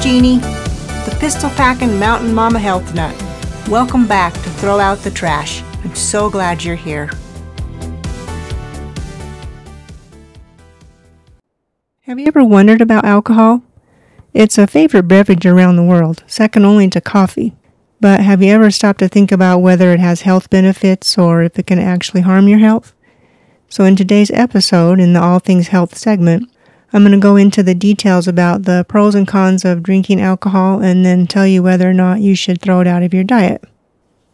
Jeanne, the pistol packing mountain mama health nut. Welcome back to Throw Out the Trash. I'm so glad you're here. Have you ever wondered about alcohol? It's a favorite beverage around the world, second only to coffee. But have you ever stopped to think about whether it has health benefits or if it can actually harm your health? So, in today's episode, in the All Things Health segment, I'm going to go into the details about the pros and cons of drinking alcohol and then tell you whether or not you should throw it out of your diet.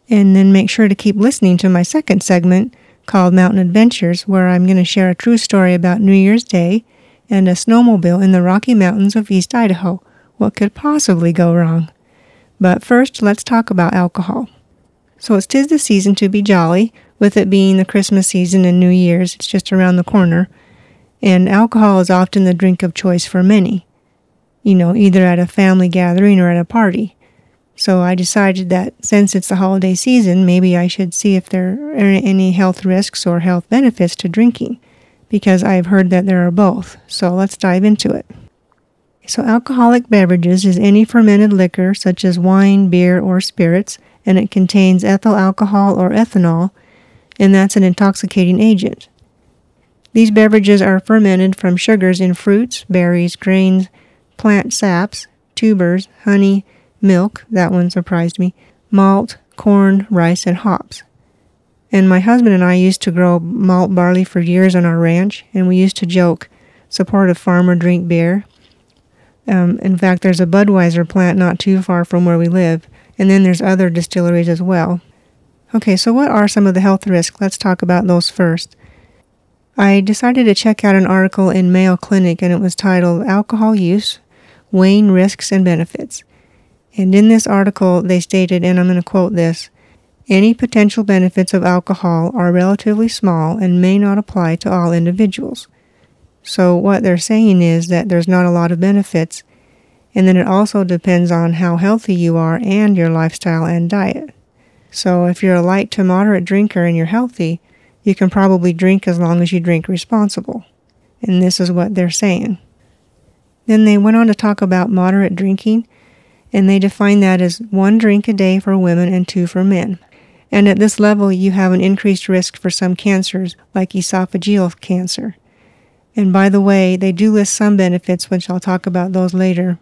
And then make sure to keep listening to my second segment called Mountain Adventures, where I'm going to share a true story about New Year's Day and a snowmobile in the Rocky Mountains of East Idaho. What could possibly go wrong? But first, let's talk about alcohol. So it's tis the season to be jolly, with it being the Christmas season and New Year's, it's just around the corner and alcohol is often the drink of choice for many, you know, either at a family gathering or at a party. So I decided that since it's the holiday season, maybe I should see if there are any health risks or health benefits to drinking, because I've heard that there are both. So let's dive into it. So, alcoholic beverages is any fermented liquor such as wine, beer, or spirits, and it contains ethyl alcohol or ethanol, and that's an intoxicating agent. These beverages are fermented from sugars in fruits, berries, grains, plant saps, tubers, honey, milk, that one surprised me, malt, corn, rice, and hops. And my husband and I used to grow malt barley for years on our ranch, and we used to joke, support a farmer, drink beer. Um, in fact, there's a Budweiser plant not too far from where we live, and then there's other distilleries as well. Okay, so what are some of the health risks? Let's talk about those first. I decided to check out an article in Mayo Clinic and it was titled Alcohol Use Weighing Risks and Benefits. And in this article, they stated, and I'm going to quote this any potential benefits of alcohol are relatively small and may not apply to all individuals. So, what they're saying is that there's not a lot of benefits, and then it also depends on how healthy you are and your lifestyle and diet. So, if you're a light to moderate drinker and you're healthy, you can probably drink as long as you drink responsible. And this is what they're saying. Then they went on to talk about moderate drinking, and they define that as one drink a day for women and two for men. And at this level, you have an increased risk for some cancers, like esophageal cancer. And by the way, they do list some benefits, which I'll talk about those later.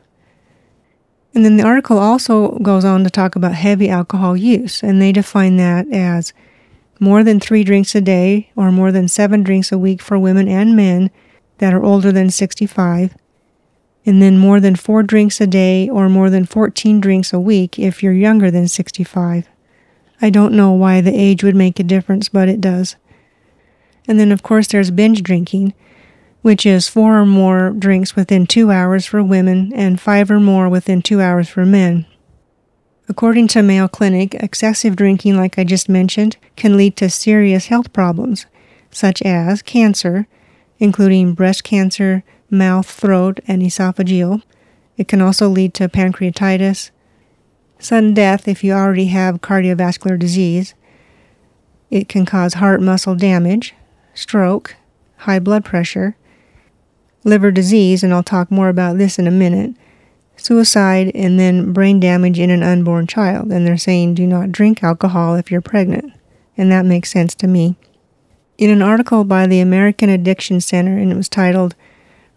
And then the article also goes on to talk about heavy alcohol use, and they define that as more than three drinks a day or more than seven drinks a week for women and men that are older than 65, and then more than four drinks a day or more than 14 drinks a week if you're younger than 65. I don't know why the age would make a difference, but it does. And then, of course, there's binge drinking, which is four or more drinks within two hours for women and five or more within two hours for men. According to Mayo Clinic, excessive drinking, like I just mentioned, can lead to serious health problems, such as cancer, including breast cancer, mouth, throat, and esophageal. It can also lead to pancreatitis, sudden death if you already have cardiovascular disease. It can cause heart muscle damage, stroke, high blood pressure, liver disease, and I'll talk more about this in a minute, suicide, and then brain damage in an unborn child. And they're saying do not drink alcohol if you're pregnant. And that makes sense to me. In an article by the American Addiction Center, and it was titled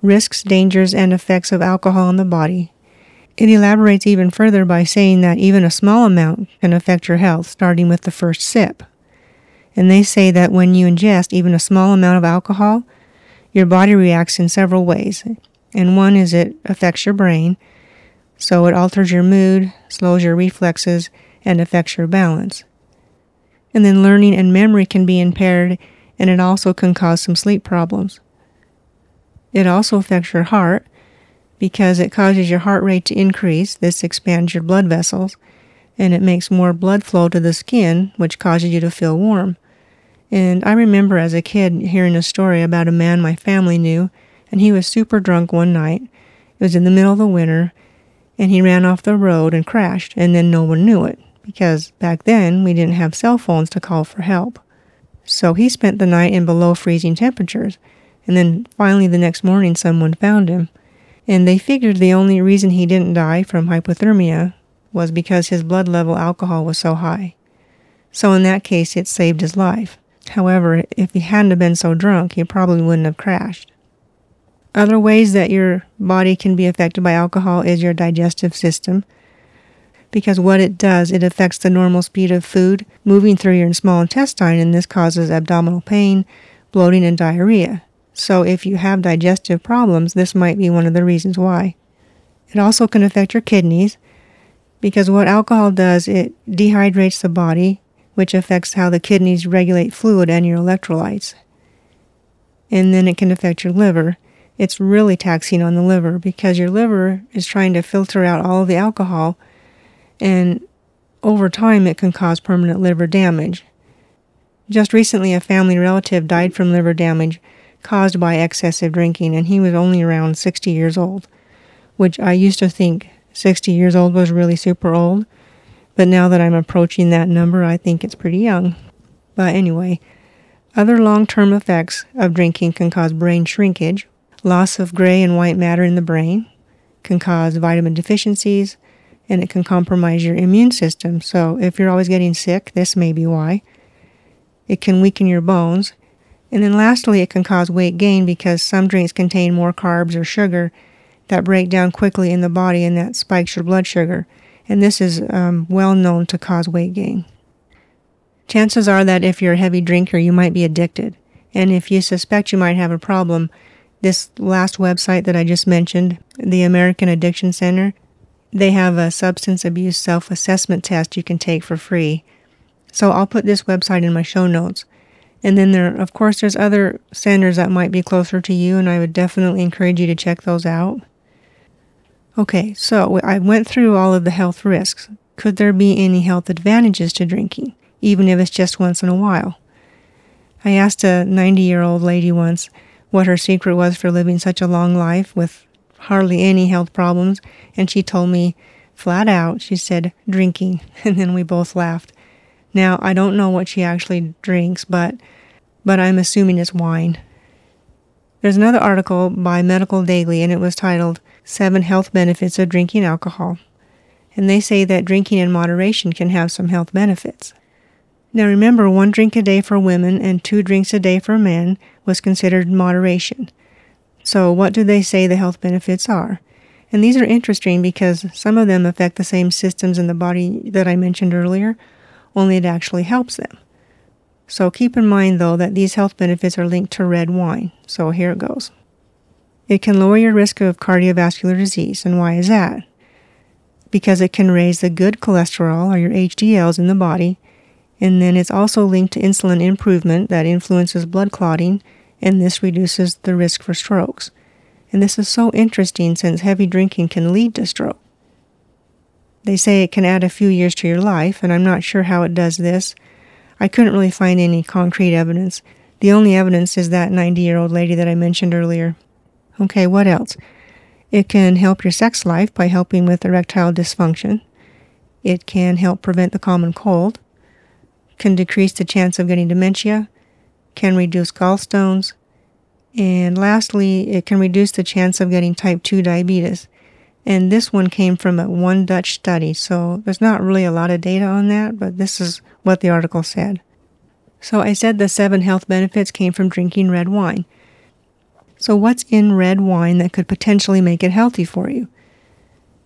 Risks, Dangers, and Effects of Alcohol on the Body, it elaborates even further by saying that even a small amount can affect your health, starting with the first sip. And they say that when you ingest even a small amount of alcohol, your body reacts in several ways. And one is it affects your brain, so it alters your mood, slows your reflexes, and affects your balance. And then learning and memory can be impaired, and it also can cause some sleep problems. It also affects your heart because it causes your heart rate to increase. This expands your blood vessels, and it makes more blood flow to the skin, which causes you to feel warm. And I remember as a kid hearing a story about a man my family knew, and he was super drunk one night. It was in the middle of the winter, and he ran off the road and crashed, and then no one knew it because back then we didn't have cell phones to call for help. So he spent the night in below freezing temperatures, and then finally the next morning someone found him. And they figured the only reason he didn't die from hypothermia was because his blood level alcohol was so high. So in that case, it saved his life. However, if he hadn't been so drunk, he probably wouldn't have crashed. Other ways that your body can be affected by alcohol is your digestive system. Because what it does, it affects the normal speed of food moving through your small intestine, and this causes abdominal pain, bloating, and diarrhea. So, if you have digestive problems, this might be one of the reasons why. It also can affect your kidneys because what alcohol does, it dehydrates the body, which affects how the kidneys regulate fluid and your electrolytes. And then it can affect your liver. It's really taxing on the liver because your liver is trying to filter out all the alcohol, and over time, it can cause permanent liver damage. Just recently, a family relative died from liver damage caused by excessive drinking, and he was only around 60 years old, which I used to think 60 years old was really super old. But now that I'm approaching that number, I think it's pretty young. But anyway, other long term effects of drinking can cause brain shrinkage, loss of gray and white matter in the brain, can cause vitamin deficiencies, and it can compromise your immune system. So if you're always getting sick, this may be why. It can weaken your bones. And then lastly, it can cause weight gain because some drinks contain more carbs or sugar that break down quickly in the body and that spikes your blood sugar and this is um, well known to cause weight gain. Chances are that if you're a heavy drinker, you might be addicted. And if you suspect you might have a problem, this last website that I just mentioned, the American Addiction Center, they have a substance abuse self assessment test you can take for free. So I'll put this website in my show notes. And then there, of course, there's other centers that might be closer to you, and I would definitely encourage you to check those out. Okay, so I went through all of the health risks. Could there be any health advantages to drinking, even if it's just once in a while? I asked a 90 year old lady once what her secret was for living such a long life with hardly any health problems, and she told me flat out, she said, drinking, and then we both laughed. Now, I don't know what she actually drinks, but but I'm assuming it's wine. There's another article by Medical Daily, and it was titled Seven Health Benefits of Drinking Alcohol. And they say that drinking in moderation can have some health benefits. Now remember, one drink a day for women and two drinks a day for men was considered moderation. So, what do they say the health benefits are? And these are interesting because some of them affect the same systems in the body that I mentioned earlier, only it actually helps them. So keep in mind, though, that these health benefits are linked to red wine. So here it goes. It can lower your risk of cardiovascular disease. And why is that? Because it can raise the good cholesterol, or your HDLs, in the body. And then it's also linked to insulin improvement that influences blood clotting, and this reduces the risk for strokes. And this is so interesting since heavy drinking can lead to stroke. They say it can add a few years to your life, and I'm not sure how it does this I couldn't really find any concrete evidence. The only evidence is that 90 year old lady that I mentioned earlier. Okay, what else? It can help your sex life by helping with erectile dysfunction. It can help prevent the common cold, can decrease the chance of getting dementia, can reduce gallstones, and lastly, it can reduce the chance of getting type 2 diabetes. And this one came from a one Dutch study, so there's not really a lot of data on that, but this is what the article said. So I said the seven health benefits came from drinking red wine. So, what's in red wine that could potentially make it healthy for you?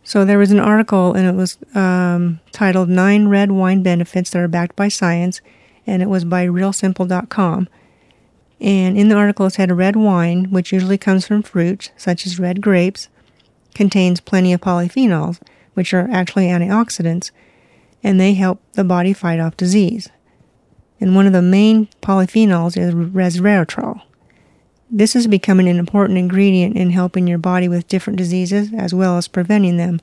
So, there was an article and it was um, titled Nine Red Wine Benefits That Are Backed by Science, and it was by realsimple.com. And in the article, it said red wine, which usually comes from fruits such as red grapes, contains plenty of polyphenols, which are actually antioxidants, and they help the body fight off disease. And one of the main polyphenols is resveratrol. This is becoming an important ingredient in helping your body with different diseases as well as preventing them.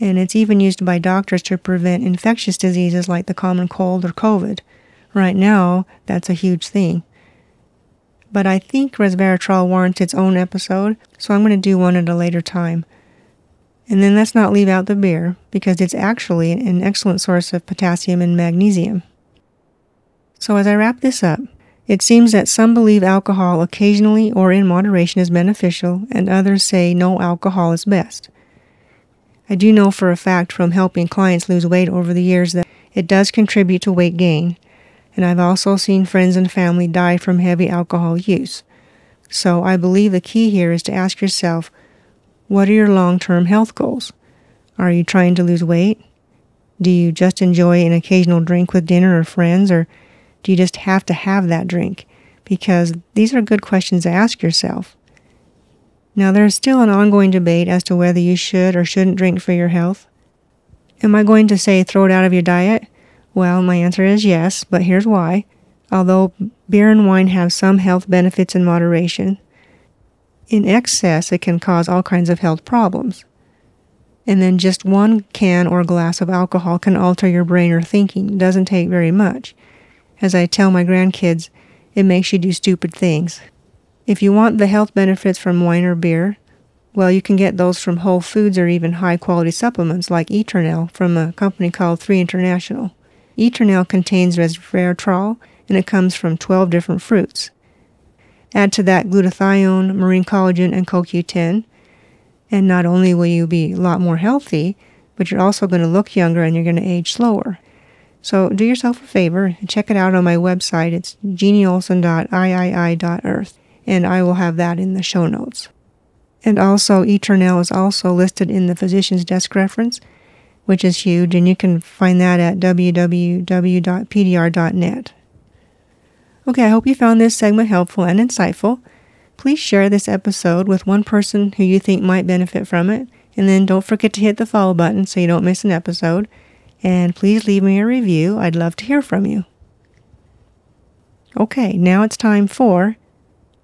And it's even used by doctors to prevent infectious diseases like the common cold or COVID. Right now, that's a huge thing but I think resveratrol warrants its own episode, so I'm going to do one at a later time. And then let's not leave out the beer, because it's actually an excellent source of potassium and magnesium. So as I wrap this up, It seems that some believe alcohol occasionally or in moderation is beneficial, and others say no alcohol is best. I do know for a fact from helping clients lose weight over the years that it does contribute to weight gain, and I've also seen friends and family die from heavy alcohol use. So I believe the key here is to ask yourself what are your long term health goals? Are you trying to lose weight? Do you just enjoy an occasional drink with dinner or friends, or do you just have to have that drink? Because these are good questions to ask yourself. Now, there is still an ongoing debate as to whether you should or shouldn't drink for your health. Am I going to say throw it out of your diet? Well, my answer is yes, but here's why. Although beer and wine have some health benefits in moderation, in excess it can cause all kinds of health problems. And then just one can or glass of alcohol can alter your brain or thinking. It doesn't take very much. As I tell my grandkids, it makes you do stupid things. If you want the health benefits from wine or beer, well, you can get those from Whole Foods or even high quality supplements like Eternel from a company called 3 International. Eternel contains resveratrol and it comes from 12 different fruits. Add to that glutathione, marine collagen, and CoQ10, and not only will you be a lot more healthy, but you're also going to look younger and you're going to age slower. So do yourself a favor and check it out on my website. It's jeanneolson.iii.earth, and I will have that in the show notes. And also, Eternel is also listed in the physician's desk reference, which is huge, and you can find that at www.pdr.net. Okay, I hope you found this segment helpful and insightful. Please share this episode with one person who you think might benefit from it, and then don't forget to hit the follow button so you don't miss an episode. And please leave me a review. I'd love to hear from you. Okay, now it's time for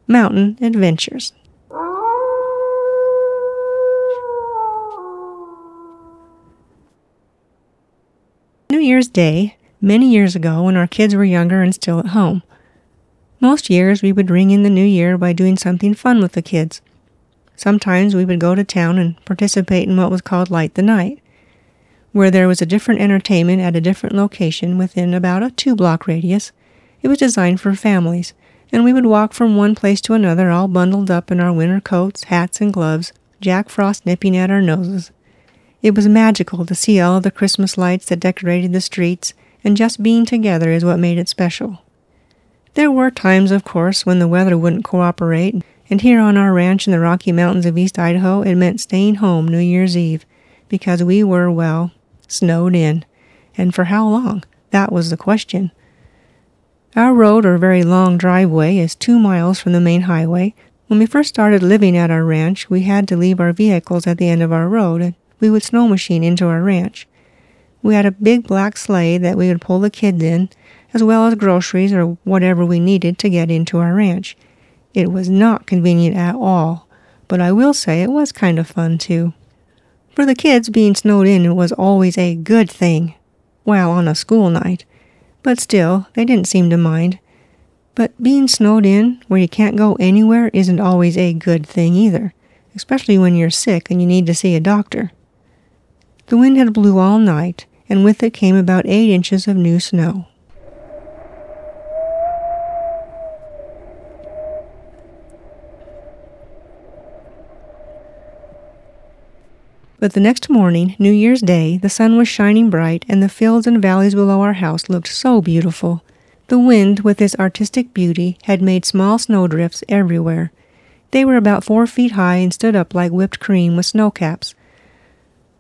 Mountain Adventures. New Year's Day, many years ago when our kids were younger and still at home. Most years we would ring in the new year by doing something fun with the kids. Sometimes we would go to town and participate in what was called Light the Night, where there was a different entertainment at a different location within about a two block radius. It was designed for families, and we would walk from one place to another all bundled up in our winter coats, hats, and gloves, Jack Frost nipping at our noses. It was magical to see all the Christmas lights that decorated the streets, and just being together is what made it special. There were times, of course, when the weather wouldn't cooperate, and here on our ranch in the Rocky Mountains of East Idaho, it meant staying home New Year's Eve, because we were, well, snowed in. And for how long? That was the question. Our road, or very long driveway, is two miles from the main highway. When we first started living at our ranch, we had to leave our vehicles at the end of our road, and we would snow machine into our ranch. We had a big black sleigh that we would pull the kids in, as well as groceries or whatever we needed to get into our ranch. It was not convenient at all, but I will say it was kind of fun too. For the kids, being snowed in was always a good thing. while on a school night. But still, they didn't seem to mind. But being snowed in, where you can't go anywhere, isn't always a good thing either, especially when you're sick and you need to see a doctor. The wind had blew all night, and with it came about eight inches of new snow. But the next morning, New Year's Day, the sun was shining bright, and the fields and valleys below our house looked so beautiful. The wind, with its artistic beauty, had made small snowdrifts everywhere. They were about four feet high and stood up like whipped cream with snow caps.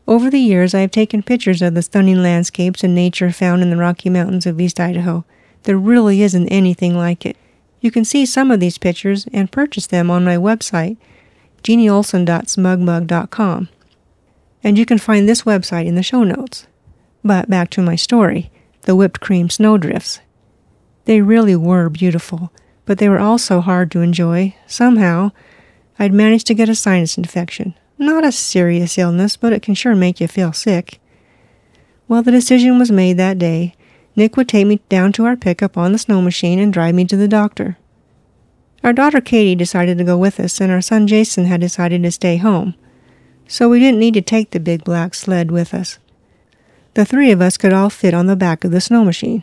Over the years, I have taken pictures of the stunning landscapes and nature found in the Rocky Mountains of East Idaho. There really isn't anything like it. You can see some of these pictures and purchase them on my website, jeanneolson.smugmug.com. And you can find this website in the show notes. But back to my story the whipped cream snowdrifts. They really were beautiful, but they were also hard to enjoy. Somehow, I'd managed to get a sinus infection. Not a serious illness, but it can sure make you feel sick. Well, the decision was made that day. Nick would take me down to our pickup on the snow machine and drive me to the doctor. Our daughter Katie decided to go with us, and our son Jason had decided to stay home. So we didn't need to take the big black sled with us. The three of us could all fit on the back of the snow machine.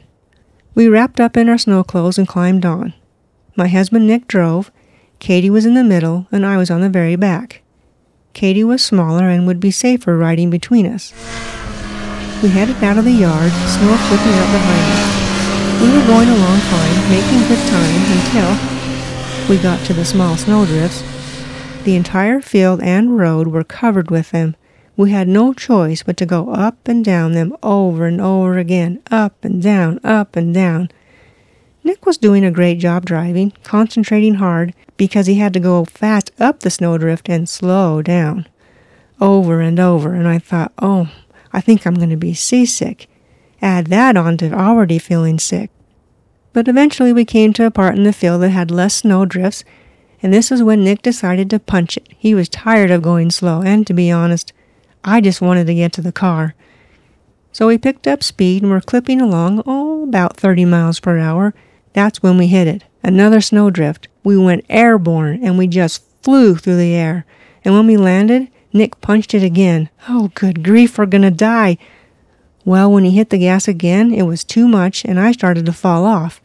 We wrapped up in our snow clothes and climbed on. My husband Nick drove, Katie was in the middle, and I was on the very back. Katie was smaller and would be safer riding between us. We headed out of the yard, snow flipping out behind us. We were going along fine, making good time until we got to the small snowdrifts. The entire field and road were covered with them. We had no choice but to go up and down them over and over again, up and down, up and down. Nick was doing a great job driving, concentrating hard, because he had to go fast up the snowdrift and slow down. Over and over, and I thought, oh, I think I'm going to be seasick. Add that on to already feeling sick. But eventually we came to a part in the field that had less snowdrifts, and this was when Nick decided to punch it. He was tired of going slow, and to be honest, I just wanted to get to the car. So we picked up speed and were clipping along, oh, about 30 miles per hour. That's when we hit it. Another snowdrift. We went airborne and we just flew through the air. And when we landed, Nick punched it again. Oh, good grief, we're gonna die. Well, when he hit the gas again, it was too much and I started to fall off.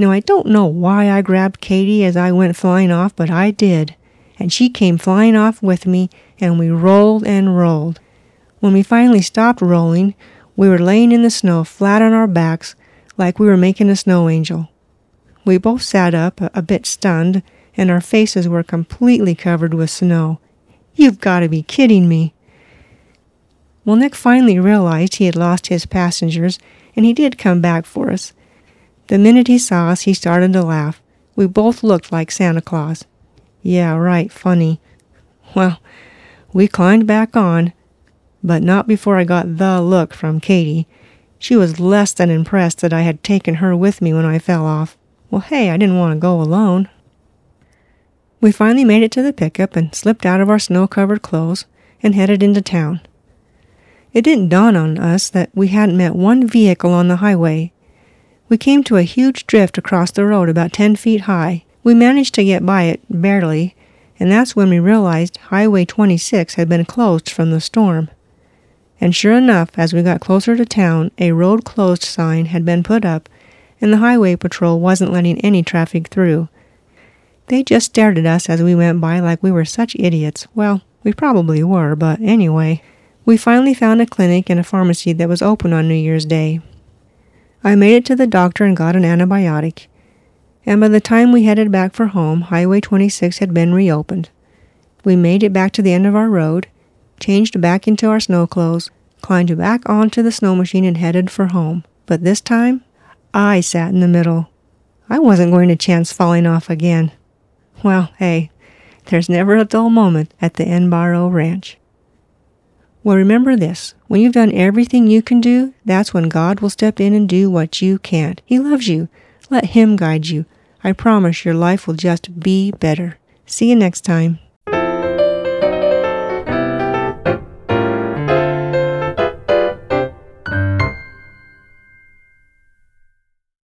Now, I don't know why I grabbed Katie as I went flying off, but I did. And she came flying off with me and we rolled and rolled. When we finally stopped rolling, we were laying in the snow flat on our backs like we were making a snow angel. We both sat up, a bit stunned, and our faces were completely covered with snow. You've got to be kidding me. Well, Nick finally realized he had lost his passengers, and he did come back for us. The minute he saw us, he started to laugh. We both looked like Santa Claus. Yeah, right, funny. Well, we climbed back on, but not before I got the look from Katie. She was less than impressed that I had taken her with me when I fell off. Well, hey, I didn't want to go alone. We finally made it to the pickup and slipped out of our snow covered clothes and headed into town. It didn't dawn on us that we hadn't met one vehicle on the highway. We came to a huge drift across the road about 10 feet high. We managed to get by it barely, and that's when we realized Highway 26 had been closed from the storm. And sure enough, as we got closer to town, a road closed sign had been put up, and the highway patrol wasn't letting any traffic through. They just stared at us as we went by like we were such idiots. Well, we probably were, but anyway. We finally found a clinic and a pharmacy that was open on New Year's Day. I made it to the doctor and got an antibiotic and by the time we headed back for home, Highway 26 had been reopened. We made it back to the end of our road, changed back into our snow clothes, climbed back onto the snow machine, and headed for home. But this time, I sat in the middle. I wasn't going to chance falling off again. Well, hey, there's never a dull moment at the Enbaro Ranch. Well, remember this when you've done everything you can do, that's when God will step in and do what you can't. He loves you. Let Him guide you. I promise your life will just be better. See you next time.